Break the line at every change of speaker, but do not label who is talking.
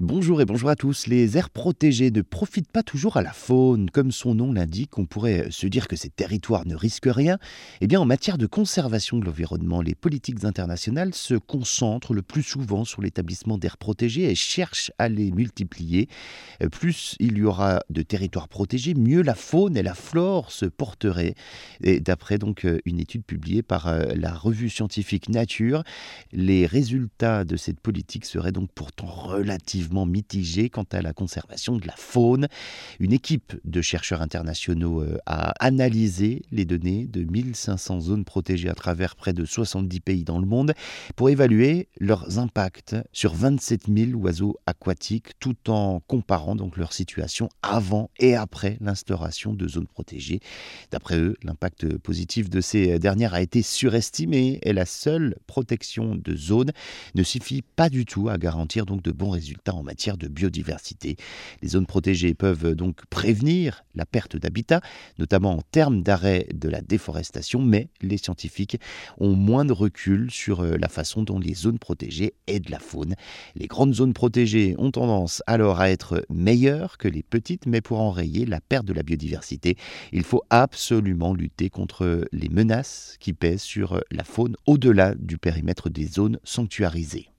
Bonjour et bonjour à tous. Les aires protégées ne profitent pas toujours à la faune. Comme son nom l'indique, on pourrait se dire que ces territoires ne risquent rien. Eh bien, en matière de conservation de l'environnement, les politiques internationales se concentrent le plus souvent sur l'établissement d'aires protégées et cherchent à les multiplier. Plus il y aura de territoires protégés, mieux la faune et la flore se porteraient. Et d'après donc une étude publiée par euh, la revue scientifique Nature, les résultats de cette politique seraient donc pourtant relativement mitigé quant à la conservation de la faune. Une équipe de chercheurs internationaux euh, a analysé les données de 1500 zones protégées à travers près de 70 pays dans le monde pour évaluer leurs impacts sur 27 000 oiseaux aquatiques tout en comparant donc leur situation avant et après l'instauration de zones protégées. D'après eux, l'impact positif de ces dernières a été surestimé et la seule protection de zones ne suffit pas du tout à garantir donc de bons résultats en matière de biodiversité. Les zones protégées peuvent donc prévenir la perte d'habitat, notamment en termes d'arrêt de la déforestation, mais les scientifiques ont moins de recul sur euh, la façon dont les zones protégées aident la faune. Les grandes zones protégées ont tendance alors à être meilleures que les petites, mais pour enrayer la perte de la biodiversité, il faut absolument lutter contre les menaces qui pèsent sur la faune au-delà du périmètre des zones sanctuarisées.